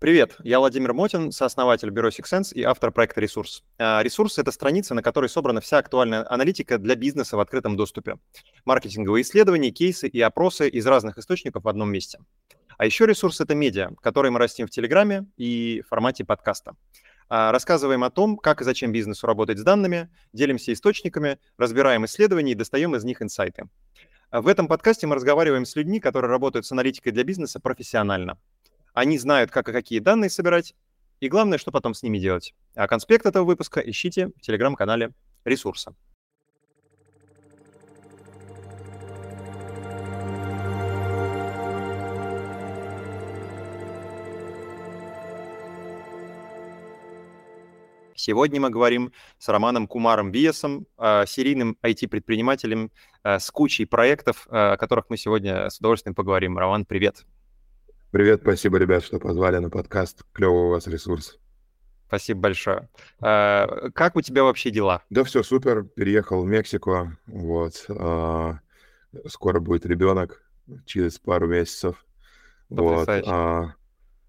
Привет, я Владимир Мотин, сооснователь бюро SixSense и автор проекта «Ресурс». А, «Ресурс» — это страница, на которой собрана вся актуальная аналитика для бизнеса в открытом доступе. Маркетинговые исследования, кейсы и опросы из разных источников в одном месте. А еще «Ресурс» — это медиа, который мы растим в Телеграме и в формате подкаста. А, рассказываем о том, как и зачем бизнесу работать с данными, делимся источниками, разбираем исследования и достаем из них инсайты. В этом подкасте мы разговариваем с людьми, которые работают с аналитикой для бизнеса профессионально. Они знают, как и какие данные собирать, и главное, что потом с ними делать. А конспект этого выпуска ищите в телеграм-канале ресурса. Сегодня мы говорим с Романом Кумаром Биесом, а, серийным IT-предпринимателем а, с кучей проектов, а, о которых мы сегодня с удовольствием поговорим. Роман, привет. Привет, спасибо, ребят, что позвали на подкаст. Клевый у вас ресурс. Спасибо большое. А, как у тебя вообще дела? Да все супер. Переехал в Мексику. Вот. А, скоро будет ребенок через пару месяцев. Вот. А,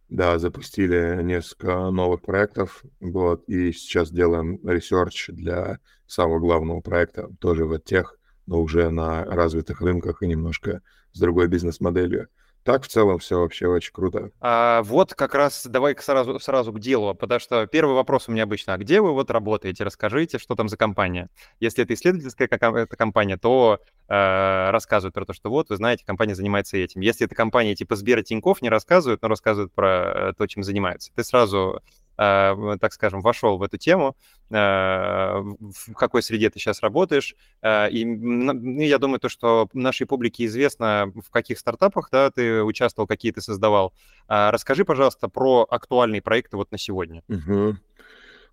да, запустили несколько новых проектов. Вот. И сейчас делаем research для самого главного проекта, тоже в тех, но уже на развитых рынках и немножко с другой бизнес-моделью. Так в целом все вообще очень круто. А, вот как раз давай сразу, сразу к делу, потому что первый вопрос у меня обычно, а где вы вот работаете? Расскажите, что там за компания. Если это исследовательская эта компания, то э, рассказывают про то, что вот, вы знаете, компания занимается этим. Если это компания типа Сбера Тинькофф, не рассказывают, но рассказывают про э, то, чем занимаются. Ты сразу так скажем, вошел в эту тему, э, в какой среде ты сейчас работаешь. Э, и ну, я думаю, то, что нашей публике известно, в каких стартапах да, ты участвовал, какие ты создавал. Расскажи, пожалуйста, про актуальные проекты вот на сегодня. Угу.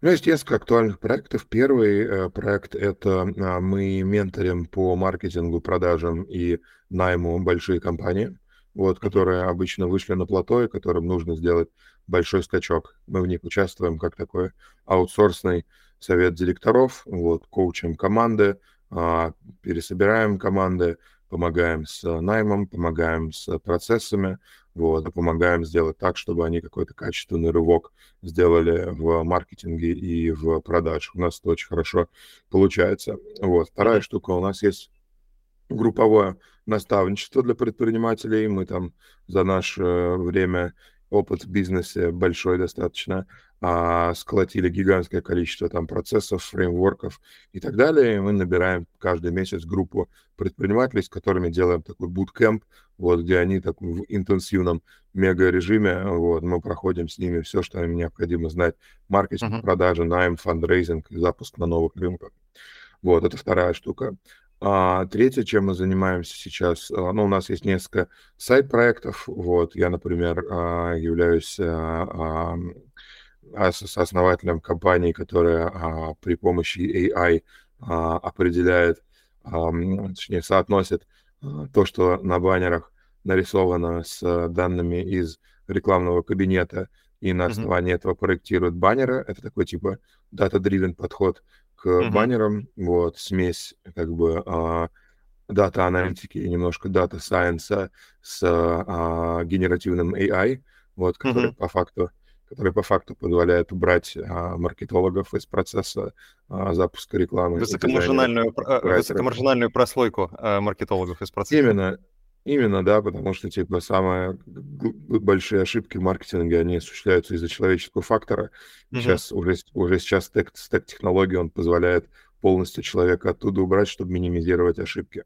У меня есть несколько актуальных проектов. Первый э, проект — это э, мы менторим по маркетингу, продажам и найму большие компании, вот, которые обычно вышли на плато и которым нужно сделать большой скачок. Мы в них участвуем как такой аутсорсный совет директоров, вот, коучем команды, а, пересобираем команды, помогаем с наймом, помогаем с процессами, вот, помогаем сделать так, чтобы они какой-то качественный рывок сделали в маркетинге и в продажах. У нас это очень хорошо получается. Вот. Вторая штука, у нас есть групповое наставничество для предпринимателей. Мы там за наше время опыт в бизнесе большой достаточно, а, сколотили гигантское количество там процессов, фреймворков и так далее. И мы набираем каждый месяц группу предпринимателей, с которыми делаем такой буткемп, вот, где они так в интенсивном мега-режиме, вот, мы проходим с ними все, что им необходимо знать. Маркетинг, uh-huh. продажи, найм, фандрейзинг, запуск на новых рынках. Вот, это вторая штука. А, третье, чем мы занимаемся сейчас, а, ну, у нас есть несколько сайт-проектов. Вот, я, например, а, являюсь а, основателем компании, которая при помощи AI определяет, точнее, соотносит то, что на баннерах нарисовано с данными из рекламного кабинета, и на основании mm-hmm. этого проектирует баннеры. Это такой типа data-driven подход к mm-hmm. баннерам, вот, смесь как бы а, дата-аналитики и немножко дата-сайенса с а, генеративным AI, вот, который mm-hmm. по факту который по факту позволяет убрать а, маркетологов из процесса а, запуска рекламы. Высокомаржинальную, высокомаржинальную прослойку а, маркетологов из процесса. Именно, Именно, да, потому что, типа, самые большие ошибки в маркетинге, они осуществляются из-за человеческого фактора. Mm-hmm. Сейчас уже, уже сейчас стек, стек технологий, он позволяет полностью человека оттуда убрать, чтобы минимизировать ошибки.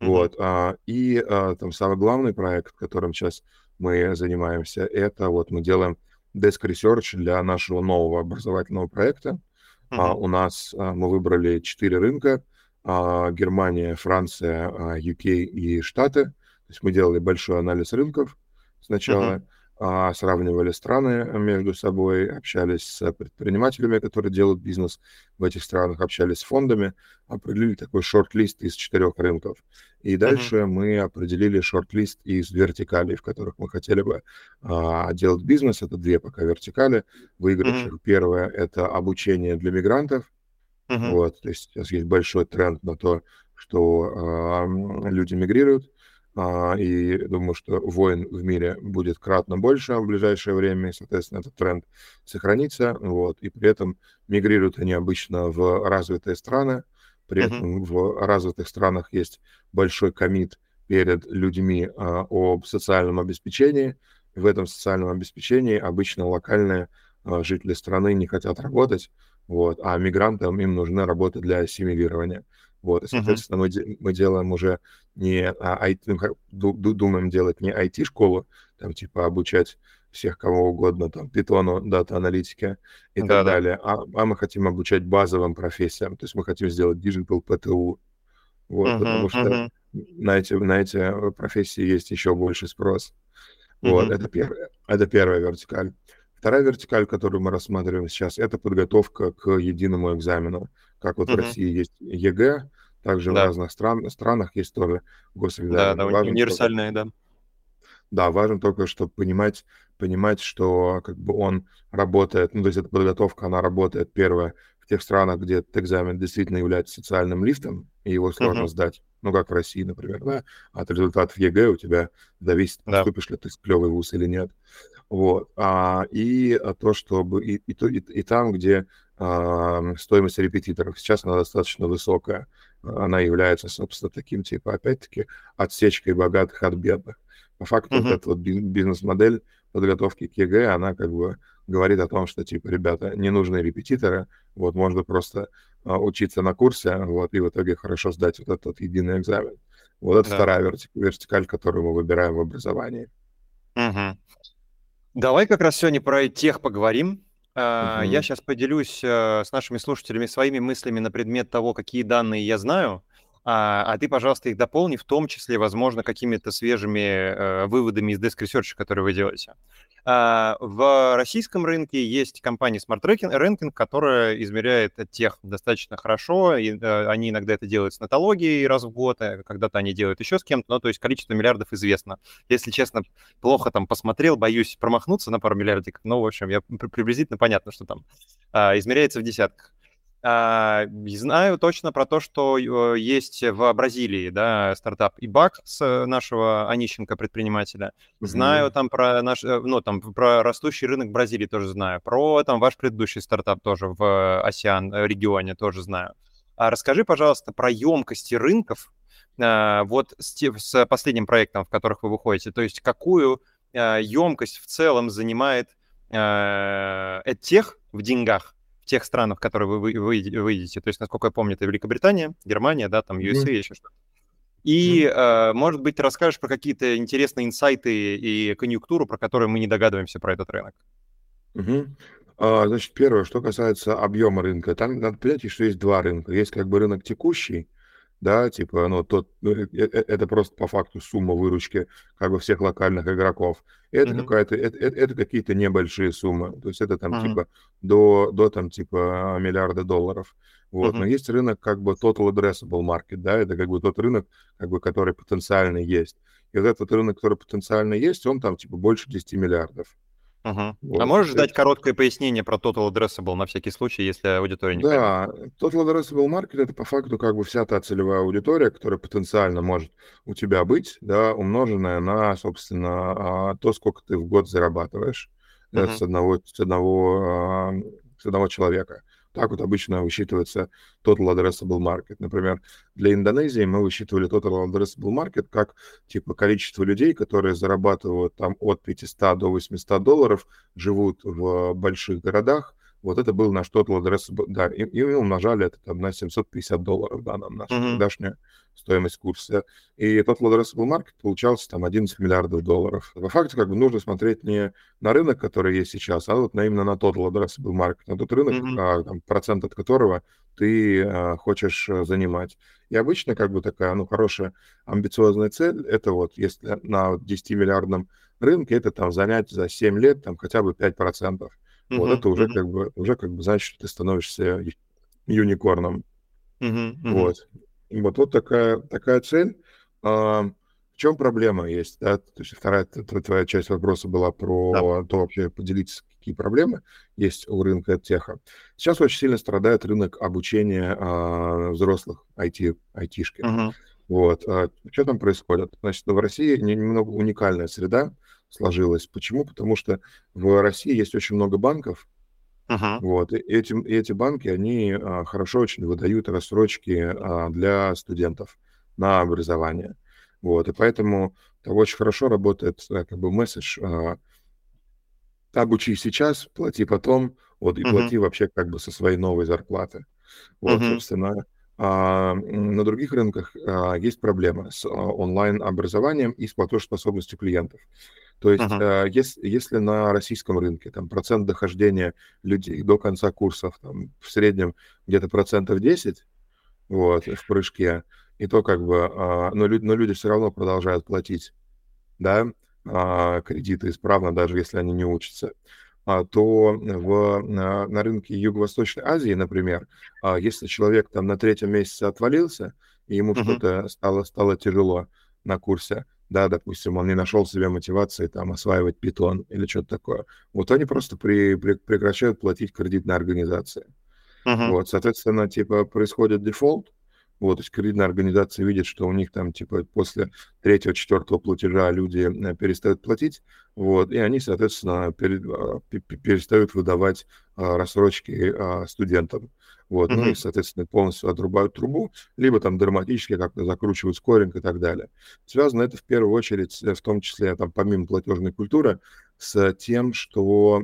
Mm-hmm. Вот. А, и а, там самый главный проект, которым сейчас мы занимаемся, это вот мы делаем Desk Research для нашего нового образовательного проекта. Mm-hmm. А, у нас а, мы выбрали четыре рынка. А, Германия, Франция, а, UK и Штаты. То есть мы делали большой анализ рынков сначала, uh-huh. сравнивали страны между собой, общались с предпринимателями, которые делают бизнес в этих странах, общались с фондами, определили такой шорт-лист из четырех рынков. И дальше uh-huh. мы определили шорт-лист из вертикалей, в которых мы хотели бы а, делать бизнес. Это две пока вертикали. Выигравших uh-huh. первое — это обучение для мигрантов. Uh-huh. Вот, то есть сейчас есть большой тренд на то, что а, люди мигрируют. А, и думаю, что войн в мире будет кратно больше в ближайшее время, и, соответственно, этот тренд сохранится, вот, и при этом мигрируют они обычно в развитые страны, при uh-huh. этом в развитых странах есть большой комит перед людьми а, об социальном обеспечении, в этом социальном обеспечении обычно локальные а, жители страны не хотят работать, вот, а мигрантам им нужна работа для ассимилирования. Вот, и, соответственно, uh-huh. мы, мы делаем уже не а, IT, думаем делать не IT-школу, там, типа, обучать всех кого угодно, там, питону, дата-аналитике и да, так да. далее, а, а мы хотим обучать базовым профессиям, то есть мы хотим сделать digital ПТУ, вот, uh-huh, потому что uh-huh. на, эти, на эти профессии есть еще больше спрос. Uh-huh. Вот, это, первое, это первая вертикаль. Вторая вертикаль, которую мы рассматриваем сейчас, это подготовка к единому экзамену. Как вот uh-huh. в России есть ЕГЭ, также да. в разных стран, странах есть тоже госэкзамен. Да, да, универсальные, да. Да, важно только, чтобы понимать, понимать, что как бы он работает, ну, то есть эта подготовка, она работает, первое, в тех странах, где этот экзамен действительно является социальным лифтом, и его сложно uh-huh. сдать, ну, как в России, например, да, от результатов ЕГЭ у тебя зависит, да. поступишь ли ты в клевый вуз или нет. Вот. А, и то, чтобы и, и, и, и там, где а, стоимость репетиторов сейчас она достаточно высокая, она является, собственно, таким, типа, опять-таки, отсечкой богатых от бедных. По факту, uh-huh. вот эта вот бизнес-модель подготовки к ЕГЭ, она как бы говорит о том, что, типа, ребята, не нужны репетиторы, вот, можно просто а, учиться на курсе, вот, и в итоге хорошо сдать вот этот вот единый экзамен. Вот это да. вторая вертик, вертикаль, которую мы выбираем в образовании. Угу. Давай как раз сегодня про EdTech поговорим. Uh-huh. Я сейчас поделюсь э, с нашими слушателями своими мыслями на предмет того, какие данные я знаю, а, а ты, пожалуйста, их дополни, в том числе, возможно, какими-то свежими э, выводами из Desk Research, которые вы делаете. А, в российском рынке есть компания Smart Ranking, которая измеряет тех достаточно хорошо, и э, они иногда это делают с нотологией раз в год, а когда-то они делают еще с кем-то, но то есть количество миллиардов известно. Если честно, плохо там посмотрел, боюсь промахнуться на пару миллиардиков, но, в общем, я приблизительно понятно, что там а, измеряется в десятках. А, знаю точно про то, что э, есть в Бразилии, да, стартап ИБАК с нашего Онищенко предпринимателя. Mm-hmm. Знаю там про наш, э, ну, там про растущий рынок Бразилии тоже знаю. Про там ваш предыдущий стартап тоже в Осиан э, регионе тоже знаю. А расскажи, пожалуйста, про емкости рынков вот с, с последним проектом, в которых вы выходите. То есть какую емкость в целом занимает тех в деньгах, тех странах, в которые вы выйдете. То есть, насколько я помню, это Великобритания, Германия, да, там USA, mm-hmm. еще что-то. И, mm-hmm. э, может быть, ты расскажешь про какие-то интересные инсайты и конъюнктуру, про которые мы не догадываемся про этот рынок. Mm-hmm. А, значит, первое, что касается объема рынка. Там надо понять, что есть два рынка. Есть как бы рынок текущий, да, типа, ну, тот, ну, э, э, э, это просто по факту сумма выручки как бы всех локальных игроков. Это mm-hmm. какая-то, это, это, это какие-то небольшие суммы, то есть это там mm-hmm. типа до, до там типа миллиарда долларов. Вот, mm-hmm. но есть рынок как бы total addressable market, да, это как бы тот рынок, как бы, который потенциально есть. И вот этот рынок, который потенциально есть, он там типа больше 10 миллиардов. Угу. Вот. А можешь дать короткое пояснение про Total Addressable на всякий случай, если аудитория не Да, поймет? Total Addressable Market — это по факту как бы вся та целевая аудитория, которая потенциально может у тебя быть, да, умноженная на, собственно, а, то, сколько ты в год зарабатываешь угу. да, с, одного, с, одного, а, с одного человека. Так вот обычно высчитывается total addressable market. Например, для Индонезии мы высчитывали total addressable market как типа количество людей, которые зарабатывают там от 500 до 800 долларов, живут в больших городах, вот это был наш total addressable, да, и, и мы умножали это там на 750 долларов, да, нам наша mm-hmm. тогдашняя стоимость курса. И total addressable market получался там 11 миллиардов долларов. По факту как бы нужно смотреть не на рынок, который есть сейчас, а вот на, именно на total addressable market, на тот рынок, mm-hmm. а, там, процент от которого ты а, хочешь э, занимать. И обычно как бы такая, ну, хорошая амбициозная цель, это вот если на 10-миллиардном рынке, это там занять за 7 лет там хотя бы 5%. Uh-huh, вот это уже uh-huh. как бы уже как бы значит, что ты становишься юникорном. Uh-huh, uh-huh. Вот. Вот, вот такая, такая цель. А, в чем проблема есть? Да? То есть вторая твоя часть вопроса была про да. то, вообще поделиться, какие проблемы есть у рынка теха. Сейчас очень сильно страдает рынок обучения а, взрослых IT, айтишки. Uh-huh. Вот. А что там происходит? Значит, в России немного уникальная среда сложилась. Почему? Потому что в России есть очень много банков, Ага. вот, и эти, и эти банки, они а, хорошо очень выдают рассрочки а, для студентов на образование. Вот, и поэтому это очень хорошо работает а, как бы месседж а, обучи сейчас, плати потом, вот, и Мгм. плати вообще как бы со своей новой зарплаты. Вот, Мгм. собственно, а, на других рынках а, есть проблема с а, онлайн-образованием и с платежеспособностью клиентов. То есть, Мгм. а, ес- если на российском рынке там процент дохождения людей до конца курсов там, в среднем где-то процентов 10, вот, в прыжке, и то как бы, а, но, лю- но люди все равно продолжают платить, да, а, кредиты исправно, даже если они не учатся, а, то в, на, на рынке Юго-Восточной Азии, например, если человек там на третьем месяце отвалился, и ему Мгм. что-то стало, стало тяжело на курсе, да, допустим, он не нашел себе мотивации там осваивать питон или что-то такое, вот они просто при, при- прекращают платить кредитной организации. Мгм. Вот, соответственно, типа происходит дефолт, вот, то есть кредитная организация видит, что у них там, типа, после третьего, четвертого платежа люди э, перестают платить, вот, и они, соответственно, пере- а, пе- пе- перестают выдавать а, рассрочки а, студентам. Вот, ну и, соответственно, полностью отрубают трубу, либо там драматически как-то закручивают скоринг и так далее. Связано это в первую очередь, э, в том числе, там, помимо платежной культуры, с тем, что,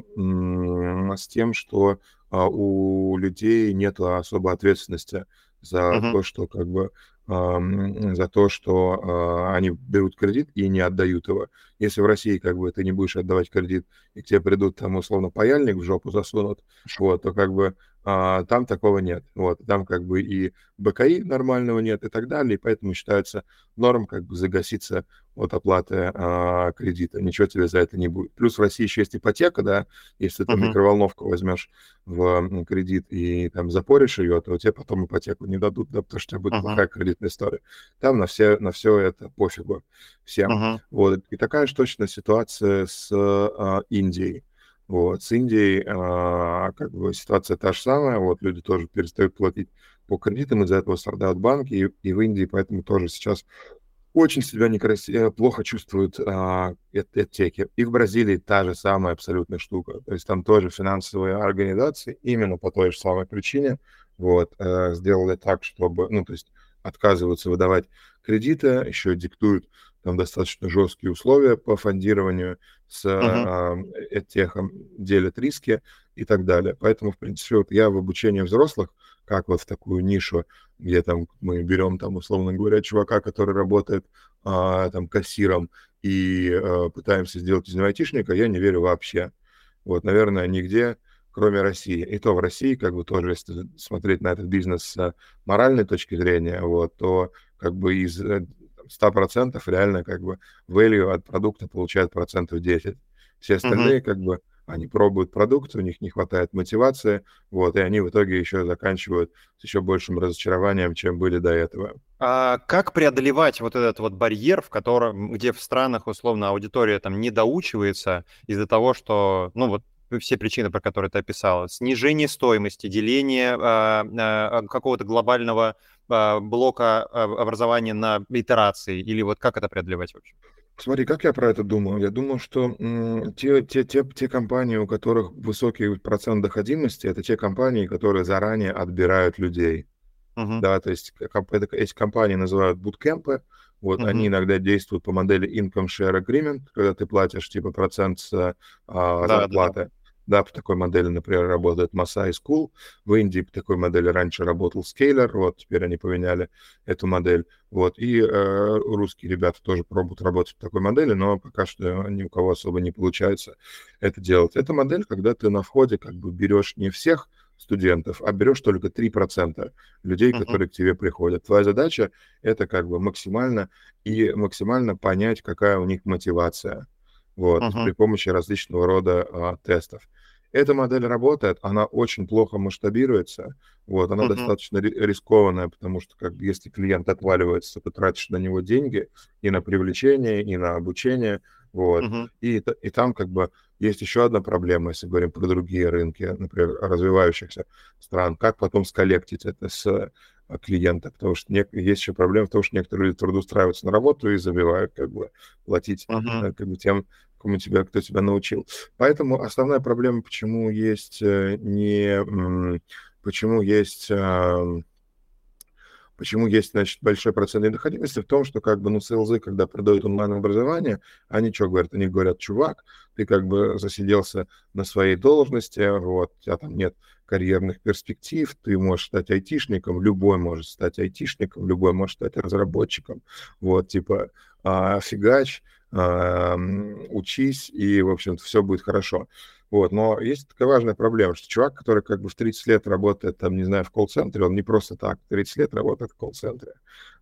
с тем, что а, у людей нет особой ответственности за Мгм. то, что как бы ам, за то, что а, они берут кредит и не отдают его. Если в России как бы ты не будешь отдавать кредит, и к тебе придут там условно паяльник в жопу засунут, вот, то как бы а, там такого нет. Вот, там как бы и БКИ нормального нет и так далее, и поэтому считается норм как бы загаситься от оплаты а, кредита. Ничего тебе за это не будет. Плюс в России еще есть ипотека, да, если ты Мгм. микроволновку возьмешь в кредит и там запоришь ее, то тебе потом ипотеку не дадут, да, потому что у тебя будет Мгм. плохая кредитная история. Там на все, на все это пофигу всем. Мгм. Вот. И такая же точно ситуация с а, Индией. Вот. С Индией а, как бы ситуация та же самая. Вот люди тоже перестают платить по кредитам, из-за этого страдают банки, и, и в Индии поэтому тоже сейчас очень себя некрасиво, плохо чувствуют а, эттеки. И в Бразилии та же самая абсолютная штука. То есть там тоже финансовые организации именно по той же самой причине вот, э, сделали так, чтобы, ну, то есть отказываются выдавать кредиты, еще диктуют там достаточно жесткие условия по фондированию с Мгм. а, эттехом, делят риски и так далее. Поэтому, в принципе, вот я в обучении взрослых, как вот в такую нишу, где там мы берем там, условно говоря, чувака, который работает а, там кассиром и а, пытаемся сделать из него айтишника, я не верю вообще. Вот, наверное, нигде, кроме России. И то в России, как бы тоже, если смотреть на этот бизнес с моральной точки зрения, вот, то как бы из э, 100% реально как бы value от продукта получают процентов 10. Все остальные как бы они пробуют продукт, у них не хватает мотивации, вот, и они в итоге еще заканчивают с еще большим разочарованием, чем были до этого. А как преодолевать вот этот вот барьер, в котором, где в странах, условно, аудитория там не доучивается из-за того, что, ну вот, все причины, про которые ты описала, снижение стоимости, деление а, а, какого-то глобального а, блока образования на итерации, или вот как это преодолевать вообще? Смотри, как я про это думаю? Я думаю, что м, те, те, те, те компании, у которых высокий процент доходимости, это те компании, которые заранее отбирают людей. Мгм. Да, то есть э, это- эти компании называют буткемпы. Вот Мгм. они иногда действуют по модели income share agreement, когда ты платишь типа процент с а, Да, да, да. Да, по такой модели, например, работает Masai School. В Индии по такой модели раньше работал Scaler, вот теперь они поменяли эту модель. Вот, и э, русские ребята тоже пробуют работать по такой модели, но пока что ни у кого особо не получается это делать. Это модель, когда ты на входе как бы берешь не всех студентов, а берешь только 3% людей, Мгм. которые к тебе приходят. Твоя задача это как бы максимально и максимально понять, какая у них мотивация. Вот, Мгм. при помощи различного рода а, тестов. Эта модель работает, она очень плохо масштабируется, вот, она Мгм. достаточно ри- рискованная, потому что как если клиент отваливается, ты тратишь на него деньги и на привлечение, и на обучение, вот, Мгм. и, и там как бы есть еще одна проблема, если говорим про другие рынки, например, развивающихся стран, как потом сколлектить это с а, клиента, потому что не, есть еще проблема в том, что некоторые люди трудоустраиваются на работу и забивают как бы платить uh-huh. как бы тем, кому тебя, кто тебя научил. Поэтому основная проблема, почему есть э, не, почему есть Почему есть, значит, большой процент недоходимости? В том, что как бы, ну, селзы, когда продают онлайн-образование, они что говорят? Они говорят, чувак, ты как бы засиделся на своей должности, вот, у тебя там нет карьерных перспектив, ты можешь стать айтишником, любой может стать айтишником, любой может стать разработчиком, вот, типа, а, фигач, учись, и, в общем-то, все будет хорошо. Вот, но есть такая важная проблема, что чувак, который как бы в 30 лет работает, там, не знаю, в колл-центре, он не просто так, 30 лет работает в колл-центре.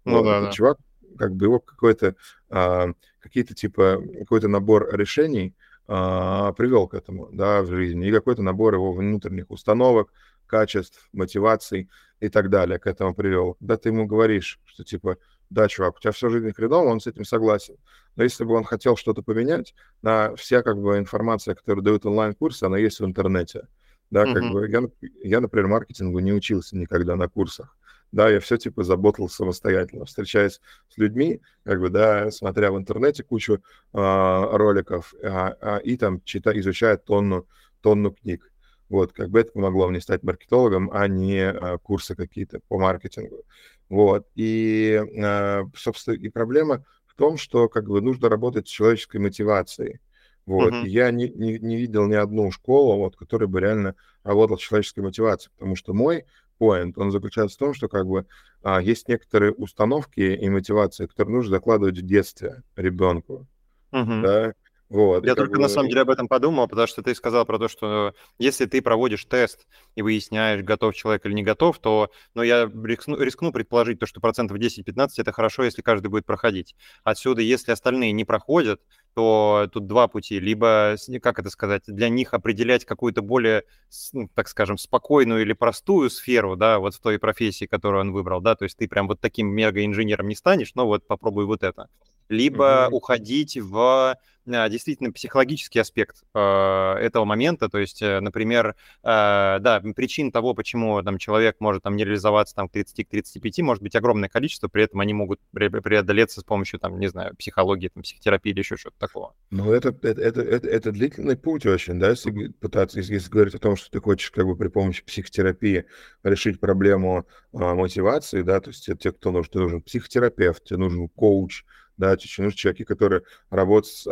Ну, да, да. чувак, как бы его какой-то, а, какие-то типа, какой-то набор решений а, привел к этому, да, в жизни, и какой-то набор его внутренних установок, качеств, мотиваций и так далее к этому привел. Когда ты ему говоришь, что типа, да, чувак, у тебя всю жизнь хреново, он с этим согласен. Но если бы он хотел что-то поменять, на вся как бы информация, которую дают онлайн-курсы, она есть в интернете. Да, uh-huh. как бы я, я, например, маркетингу не учился никогда на курсах. Да, я все типа заботал самостоятельно, встречаясь с людьми, как бы, да, смотря в интернете кучу э, роликов а, а, и там читая, изучая тонну, тонну книг. Вот, как бы это помогло мне стать маркетологом, а не а, курсы какие-то по маркетингу. Вот, и, а, собственно, и проблема в том, что как бы нужно работать с человеческой мотивацией. Вот, uh-huh. я не, не, не видел ни одну школу, вот, которая бы реально работала с человеческой мотивацией, потому что мой point, он заключается в том, что как бы а, есть некоторые установки и мотивации, которые нужно закладывать в детстве ребенку. Uh-huh. Да? Вот, Я только бы... на самом деле об этом подумал, потому что ты сказал про то, что если ты проводишь тест и выясняешь, готов человек или не готов, то ну, я рискну, рискну предположить то, что процентов 10-15 это хорошо, если каждый будет проходить. Отсюда, если остальные не проходят, то тут два пути. Либо, как это сказать, для них определять какую-то более, ну, так скажем, спокойную или простую сферу, да, вот в той профессии, которую он выбрал, да, то есть ты прям вот таким мега-инженером не станешь, но вот попробуй вот это либо mm-hmm. уходить в а, действительно психологический аспект э, этого момента, то есть, э, например, э, да, причин того, почему там человек может там не реализоваться там к 30 к 35, может быть огромное количество, при этом они могут преодолеться с помощью там, не знаю, психологии, там, психотерапии или еще что-то такого. Ну, это, это, это, это, это длительный путь очень, да, если пытаться, если, если говорить о том, что ты хочешь как бы при помощи психотерапии решить проблему э, мотивации, да, то есть те кто нужен, тебе нужен психотерапевт, тебе нужен коуч, да, нужны человеки, которые работают с,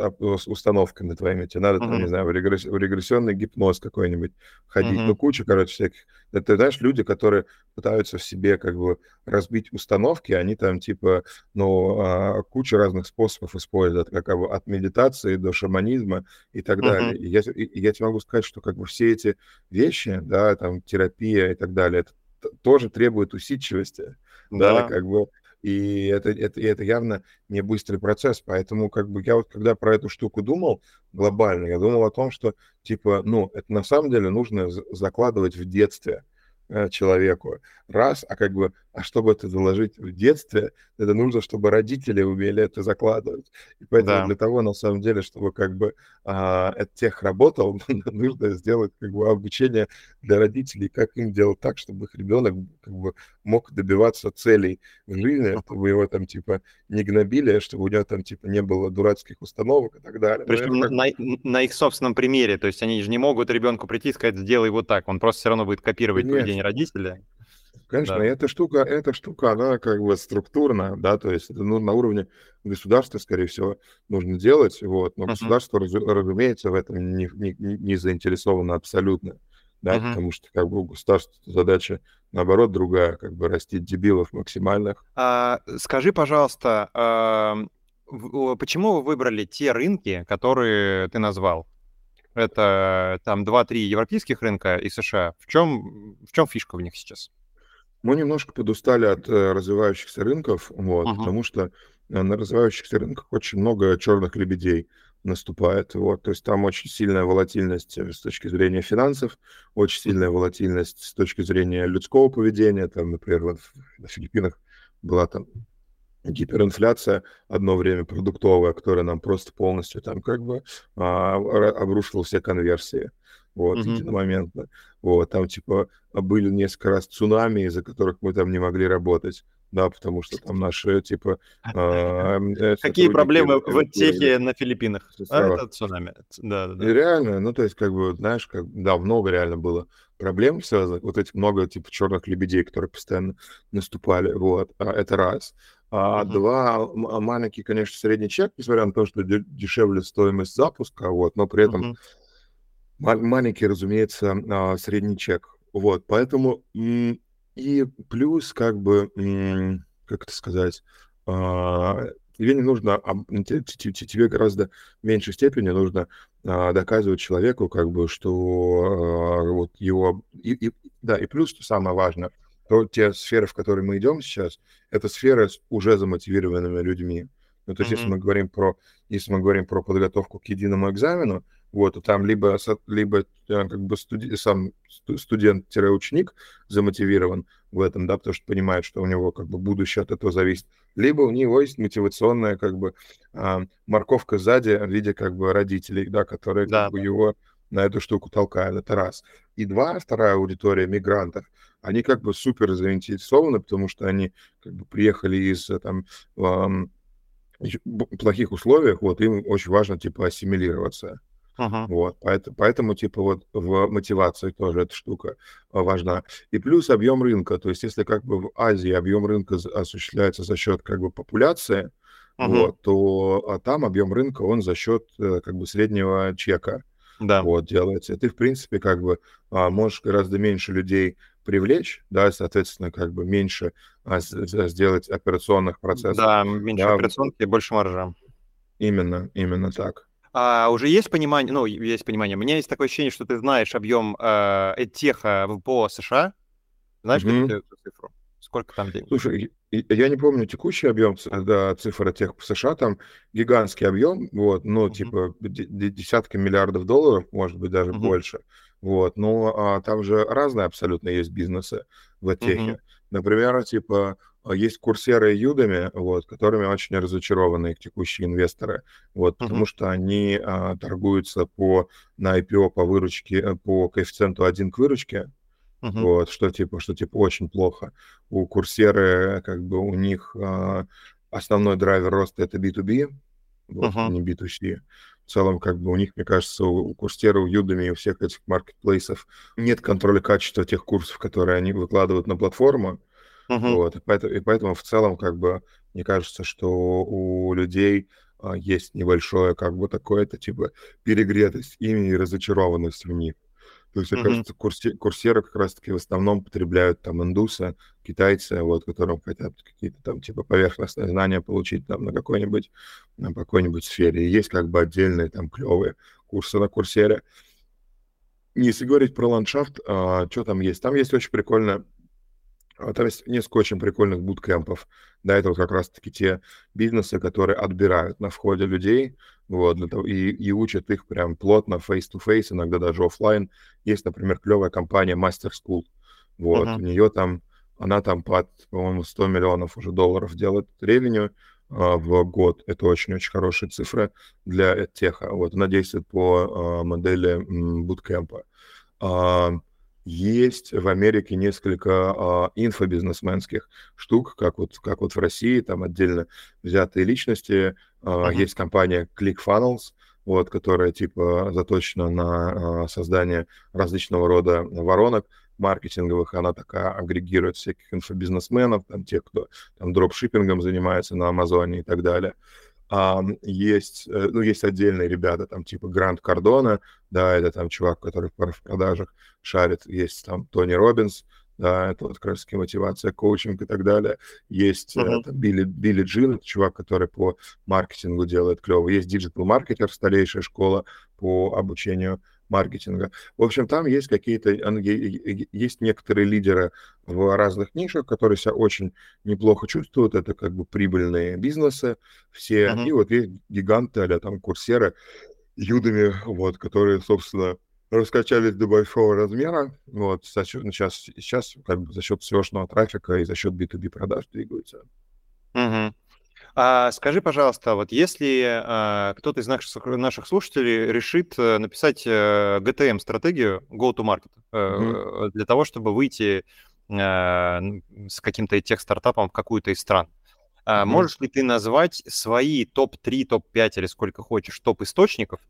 с установками твоими, тебе надо, там, uh-huh. не знаю, в, регресс, в регрессионный гипноз какой-нибудь ходить, uh-huh. ну, куча, короче, всяких. Это, знаешь, люди, которые пытаются в себе как бы разбить установки, они там, типа, ну, а, кучу разных способов используют, как бы от медитации до шаманизма и так uh-huh. далее. И я, и я тебе могу сказать, что как бы все эти вещи, да, там, терапия и так далее, это тоже требует усидчивости, да, да как бы и это, это, это явно не быстрый процесс. Поэтому, как бы, я вот когда про эту штуку думал глобально, я думал о том, что, типа, ну, это на самом деле нужно закладывать в детстве. Э, человеку. Раз, а как бы, а чтобы это заложить в детстве, это нужно, чтобы родители умели это закладывать. И поэтому да. для того, на самом деле, чтобы как бы а, этот тех работал, нужно сделать как бы обучение для родителей, как им делать так, чтобы их ребенок как бы мог добиваться целей в жизни, чтобы его там типа не гнобили, чтобы у него там типа не было дурацких установок и так далее. Причем как... на, на их собственном примере, то есть они же не могут ребенку прийти и сказать, сделай вот так, он просто все равно будет копировать Конечно. поведение родителя. Конечно, да. эта штука, эта штука, она как бы структурная, да, то есть это ну, на уровне государства, скорее всего, нужно делать, вот, но uh-huh. государство, раз, разумеется, в этом не, не, не заинтересовано абсолютно, да, uh-huh. потому что как бы у государства задача, наоборот, другая, как бы растить дебилов максимальных. А, скажи, пожалуйста, а, почему вы выбрали те рынки, которые ты назвал? Это там 2-3 европейских рынка и США. В чем, в чем фишка в них сейчас? Мы немножко подустали от э, развивающихся рынков, вот, uh-huh. потому что э, на развивающихся рынках очень много черных лебедей наступает. Вот, то есть там очень сильная волатильность э, с точки зрения финансов, очень сильная волатильность с точки зрения людского поведения. Там, например, вот на Филиппинах была там гиперинфляция одно время продуктовая, которая нам просто полностью там как бы а, обрушила все конверсии. вот, Мгм. единомоментно. Вот, там, типа, были несколько раз цунами, из-за которых мы там не могли работать, да, потому что там наши, типа, а, э, Какие проблемы в техе на Филиппинах? А, это цунами. Да, да, И да. реально, ну, то есть, как бы, знаешь, как, да, много реально было проблем связанных, вот этих много, типа, черных лебедей, которые постоянно наступали, вот, а, это раз. А Мгм. два, а маленький, конечно, средний чек, несмотря на то, что де- дешевле стоимость запуска, вот, но при этом ма- маленький, разумеется, а, средний чек, вот, поэтому, и плюс, как бы, как это сказать, а, тебе не нужно, тебе гораздо меньшей степени нужно доказывать человеку, как бы, что вот его... И, и- да, и плюс, что самое важное, то те сферы, в которые мы идем сейчас, это сферы с уже замотивированными людьми. Ну, то есть, если Мгм. мы говорим про, если мы говорим про подготовку к единому экзамену, вот, то там либо, либо э, как бы студи- сам сту- студент-ученик замотивирован в этом, да, потому что понимает, что у него как бы будущее от этого зависит, либо у него есть мотивационная как бы а, морковка сзади в виде как бы родителей, да, которые Да, как бы его на эту штуку толкают. Это раз. И два, вторая аудитория мигрантов, они как бы супер заинтересованы, потому что они как бы приехали из э, там плохих условиях, вот им очень важно типа ассимилироваться. Мгм. Вот, поэтому, поэтому, типа, вот в мотивации тоже эта штука а, важна. И плюс объем рынка. То есть, если как бы в Азии объем рынка осуществляется за счет как бы популяции, Мгм. вот, то а там объем рынка, он за счет э, как бы среднего чека Да. вот делается. И ты, в принципе, как бы а, можешь гораздо меньше людей привлечь, да, соответственно, как бы меньше а, сделать операционных процессов. Да, меньше Да, операционки, больше маржа. именно, именно так. А уже есть понимание, ну, есть понимание. У меня есть такое ощущение, что ты знаешь объем э, теха в- по США. Знаешь Мгм. какую цифру? Сколько там денег? Слушай, я не помню текущий объем да, цифр тех в США, там гигантский объем, вот, ну, Мгм. типа де- де- десятки миллиардов долларов, может быть, даже Мгм. больше, вот, но а, там же разные абсолютно есть бизнесы в техе. Мгм. Например, типа а, есть курсеры и Udemy, вот, которыми очень разочарованы их текущие инвесторы, вот, потому Мгм. что они а, торгуются по, на IPO по выручке, э, по коэффициенту 1 к выручке, Мгм. вот, что типа, что типа очень плохо. У курсеры, как бы, у них а, основной драйвер роста это B2B, вот, Мгм. не B2C. В целом, как бы, у них, мне кажется, у, у курсера, у Udemy, у всех этих маркетплейсов нет контроля качества тех курсов, которые они выкладывают на платформу. Мгм. Вот, и поэтому, и поэтому в целом, как бы, мне кажется, что у людей а, есть небольшое, как бы, такое-то, типа, перегретость ими и разочарованность в них. То есть, мне Мгм. кажется, курсе- курсеры как раз-таки в основном потребляют там индусы, китайцы, вот, которым хотят какие-то там типа поверхностные знания получить там на какой-нибудь, на какой-нибудь сфере. И есть как бы отдельные там клевые курсы на курсере. Если говорить про ландшафт, что там есть? Там есть очень прикольно, а, там есть несколько очень прикольных буткемпов. Да, это вот как раз-таки те бизнесы, которые отбирают на входе людей, вот, для того, и, и учат их прям плотно, face-to-face, иногда даже оффлайн. Есть, например, клевая компания Masterschool. Вот, Мгм. у нее там, она там под, по-моему, 100 миллионов уже долларов делает revenue а, в год. Это очень-очень хорошие цифры для теха. Вот, она действует по а, модели буткемпа. А, есть в Америке несколько а, инфобизнесменских штук, как вот, как вот в России, там отдельно взятые личности. А, Мгм. Есть компания ClickFunnels, вот, которая типа заточена на а, создание различного рода воронок маркетинговых. Она такая агрегирует всяких инфобизнесменов, там тех, кто там дропшиппингом занимается на Амазоне и так далее. А, есть, э, ну, есть отдельные ребята, там, типа Грант Кардона, да, это там чувак, который в продажах шарит. Есть там Тони Робинс, да, это вот как раз таки мотивация, коучинг и так далее. Есть э, Мгм. там Билли, Билли Джин, это чувак, который по маркетингу делает клево. Есть Digital Marketer, старейшая школа по обучению маркетинга. В общем, там есть какие-то, есть некоторые лидеры в разных нишах, которые себя очень неплохо чувствуют. Это как бы прибыльные бизнесы все. Мгм. И вот есть гиганты, а там курсеры, Юдами, вот, которые, собственно, раскачались до большого размера, вот, за счет, сейчас, сейчас как бы за счет seo трафика и за счет B2B продаж двигаются. Мгм. А скажи, пожалуйста, вот если а, кто-то из наших, наших слушателей решит э, написать а, э, GTM-стратегию, go-to-market, mm-hmm. для того, чтобы выйти а, с каким-то тех-стартапом в какую-то из стран, mm-hmm. можешь ли ты назвать свои топ-3, топ-5 или сколько хочешь топ-источников,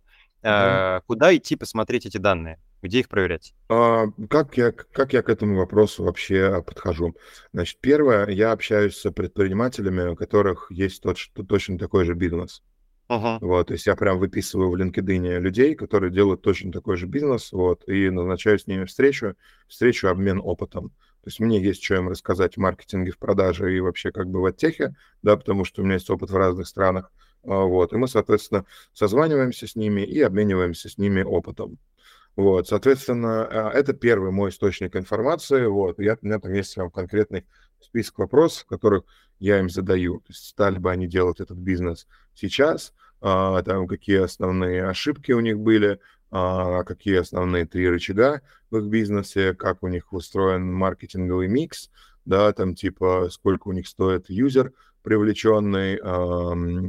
mm-hmm. куда идти посмотреть эти данные? Где их проверять? А, как, я, как я к этому вопросу вообще подхожу? Значит, первое, я общаюсь с предпринимателями, у которых есть тот, что, точно такой же бизнес. Uh-huh. Вот, то есть я прям выписываю в LinkedIn людей, которые делают точно такой же бизнес, вот, и назначаю с ними встречу, встречу, обмен опытом. То есть мне есть что им рассказать в маркетинге, в продаже и вообще как бы в оттехе, да, потому что у меня есть опыт в разных странах. А, вот, и мы, соответственно, созваниваемся с ними и обмениваемся с ними опытом. Вот, соответственно, а, это первый мой источник информации. Вот, я, у меня там есть прям конкретный список вопросов, которых я им задаю. То есть стали бы они делать этот бизнес сейчас, а, там какие основные ошибки у них были, а, какие основные три рычага в их бизнесе, как у них устроен маркетинговый микс, да, там типа сколько у них стоит юзер привлеченный,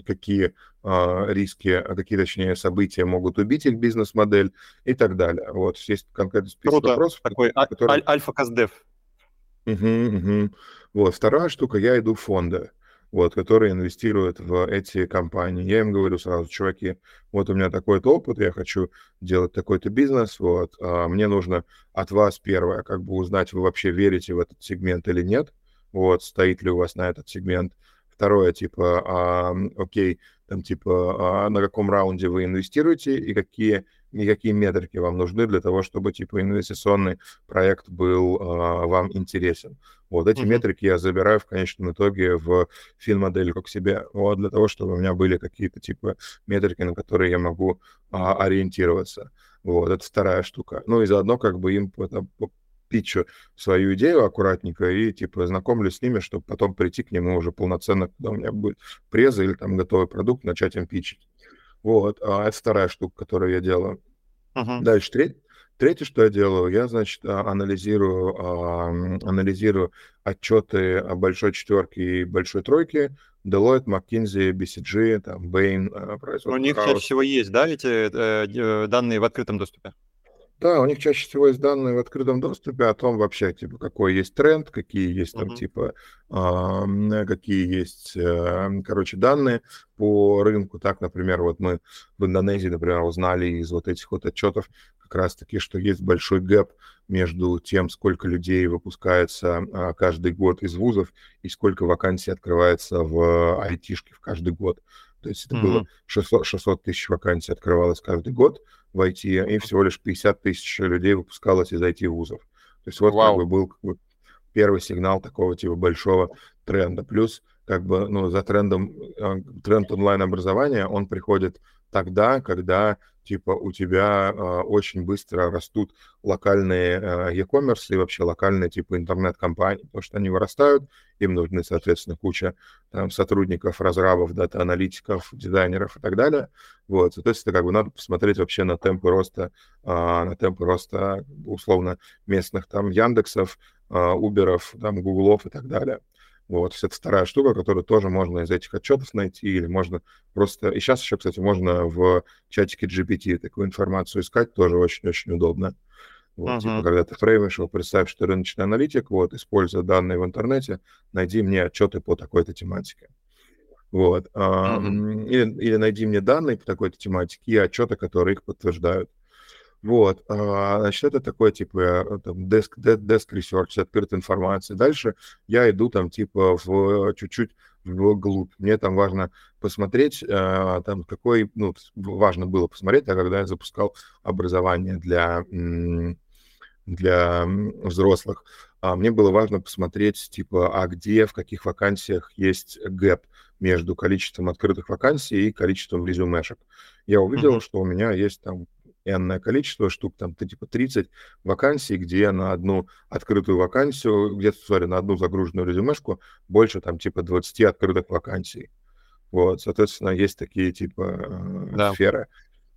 какие а, риски, а какие, точнее, события могут убить их бизнес-модель и так далее. Вот, есть конкретный список Круто. вопросов. Такой а, который... аль- альфа-каздев. Угу, угу. Вот, вторая штука, я иду в фонды, вот, которые инвестируют в эти компании. Я им говорю сразу, чуваки, вот у меня такой-то опыт, я хочу делать такой-то бизнес, вот, а мне нужно от вас первое, как бы узнать, вы вообще верите в этот сегмент или нет, вот, стоит ли у вас на этот сегмент. Второе, типа, а, окей, там, типа, а на каком раунде вы инвестируете и какие, и какие метрики вам нужны для того, чтобы, типа, инвестиционный проект был а, вам интересен. Вот эти mm-hmm. метрики я забираю в конечном итоге в фин-модельку к себе, вот, для того, чтобы у меня были какие-то, типа, метрики, на которые я могу а, ориентироваться. Вот, это вторая штука. Ну и заодно как бы им питчу свою идею аккуратненько и, типа, знакомлюсь с ними, чтобы потом прийти к нему уже полноценно, когда у меня будет преза или там готовый продукт, начать им питчить. Вот, а это вторая штука, которую я делаю. Uh-huh. Дальше треть, третье, что я делаю, я, значит, а, анализирую, анализирую отчеты о большой четверке и большой тройке, Deloitte, McKinsey, BCG, там, Bain, У них чаще всего есть, да, эти э, э, данные в открытом доступе? Да, у них чаще всего есть данные в открытом доступе о том вообще, типа, какой есть тренд, какие есть там, uh-huh. типа, э, какие есть, э, короче, данные по рынку. Так, например, вот мы в Индонезии, например, узнали из вот этих вот отчетов как раз-таки, что есть большой гэп между тем, сколько людей выпускается э, каждый год из вузов и сколько вакансий открывается в айтишке в каждый год. То есть это mm-hmm. было 600, 600 тысяч вакансий открывалось каждый год, в IT, и всего лишь 50 тысяч людей выпускалось из IT-вузов. То есть вот Вау. как бы был как бы, первый сигнал такого типа большого тренда. Плюс как бы ну, за трендом, а, тренд онлайн-образования, он приходит тогда, когда типа у тебя э, очень быстро растут локальные э, e-commerce и вообще локальные типа интернет-компании, потому что они вырастают, им нужны, соответственно, куча там, сотрудников, разрабов, дата-аналитиков, дизайнеров и так далее. Вот, соответственно, как бы надо посмотреть вообще на темпы роста, э, на темпы роста условно местных там Яндексов, Уберов, там Гуглов и так далее. Вот, это вторая штука, которую тоже можно из этих отчетов найти, или можно просто... И сейчас еще, кстати, можно в чатике GPT такую информацию искать, тоже очень-очень удобно. Вот, uh-huh. типа, когда ты фреймишь его, представь, что ты рыночный аналитик, вот, используя данные в интернете, найди мне отчеты по такой-то тематике. Вот. Uh-huh. Или, или найди мне данные по такой-то тематике и отчеты, которые их подтверждают. Вот, а, значит, это такой, типа, там, desk, desk research, открытая информация. Дальше я иду там, типа, в чуть-чуть вглубь. Мне там важно посмотреть, а, там, какой, ну, важно было посмотреть, а когда я запускал образование для, для взрослых, а мне было важно посмотреть, типа, а где, в каких вакансиях есть гэп между количеством открытых вакансий и количеством резюмешек. Я увидел, mm-hmm. что у меня есть там энное количество штук, там, типа 30 вакансий, где на одну открытую вакансию, где-то, смотри, на одну загруженную резюмешку больше, там, типа 20 открытых вакансий. Вот, соответственно, есть такие, типа, э, да. сферы.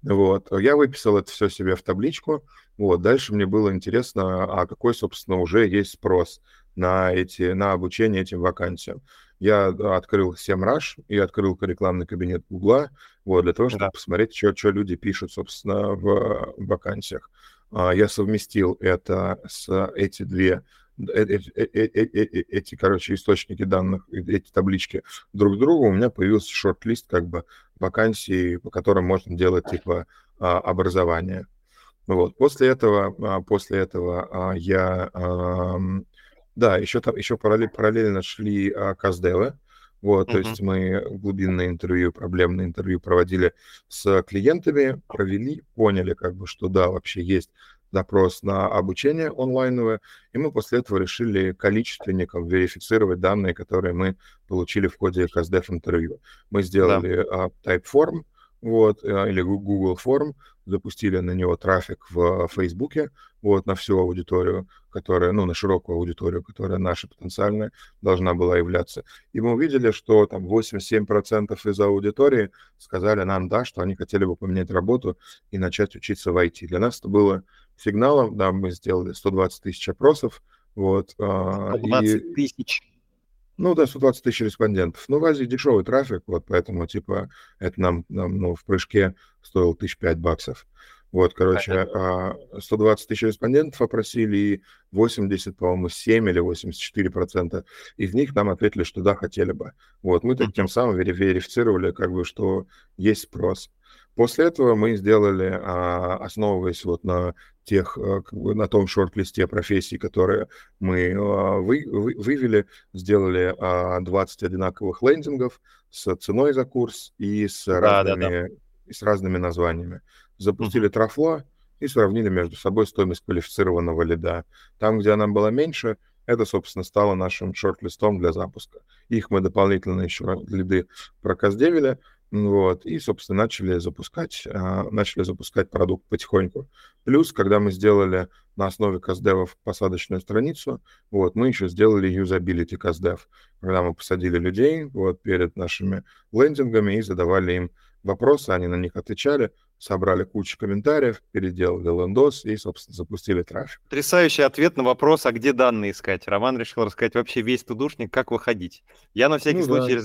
Вот, я выписал это все себе в табличку. Вот, дальше мне было интересно, а какой, собственно, уже есть спрос на эти, на обучение этим вакансиям. Я открыл SEMrush и открыл рекламный кабинет Гугла, вот, для того, чтобы да. посмотреть, что, что люди пишут, собственно, в вакансиях. А, я совместил это с эти две эти, эти, короче, источники данных, эти таблички друг к другу, у меня появился шорт-лист как бы вакансий, по которым можно делать типа а, образование. Вот. После этого, а, после этого я, да, еще там, еще параллельно, параллельно шли каздевы, вот, uh-huh. то есть мы глубинное интервью, проблемное интервью проводили с клиентами, провели, поняли, как бы, что да, вообще есть запрос на обучение онлайновое, и мы после этого решили количественником верифицировать данные, которые мы получили в ходе CastDev интервью. Мы сделали да. uh, Typeform, вот, uh, или Google Form, запустили на него трафик в Фейсбуке, вот, на всю аудиторию, которая, ну, на широкую аудиторию, которая наша потенциальная должна была являться. И мы увидели, что там 87% из аудитории сказали нам, да, что они хотели бы поменять работу и начать учиться в IT. Для нас это было сигналом, да, мы сделали 120 тысяч опросов, вот. 120 а, тысяч. Ну да, 120 тысяч респондентов. Ну, в Азии дешевый трафик, вот поэтому, типа, это нам, нам ну, в прыжке стоило тысяч пять баксов. Вот, короче, 120 а, тысяч респондентов опросили, и 80, по-моему, 7 или 84 процента из них нам ответили, что да, хотели бы. Вот, мы -hmm. тем самым верифицировали, как бы, что есть спрос. После этого мы сделали, а, основываясь вот на тех, э, как бы на том шорт-листе профессий, которые мы а, вы, вы, вывели, сделали 20 а, одинаковых лендингов с ценой за курс и с, да, разными, да, да. И с разными названиями. Запустили mm-hmm. трафло и сравнили между собой стоимость квалифицированного лида. Там, где она была меньше, это, собственно, стало нашим шорт-листом для запуска. Их мы дополнительно еще лиды проказдевили, вот, и, собственно, начали запускать, а, начали запускать продукт потихоньку. Плюс, когда мы сделали на основе каздевов посадочную страницу, вот, мы еще сделали юзабилити каздев, когда мы посадили людей вот перед нашими лендингами и задавали им вопросы, они на них отвечали, собрали кучу комментариев, переделали лендос и, собственно, запустили трафик. Потрясающий ответ на вопрос, а где данные искать. Роман решил рассказать вообще весь тудушник, как выходить. Я на всякий ну, случай да.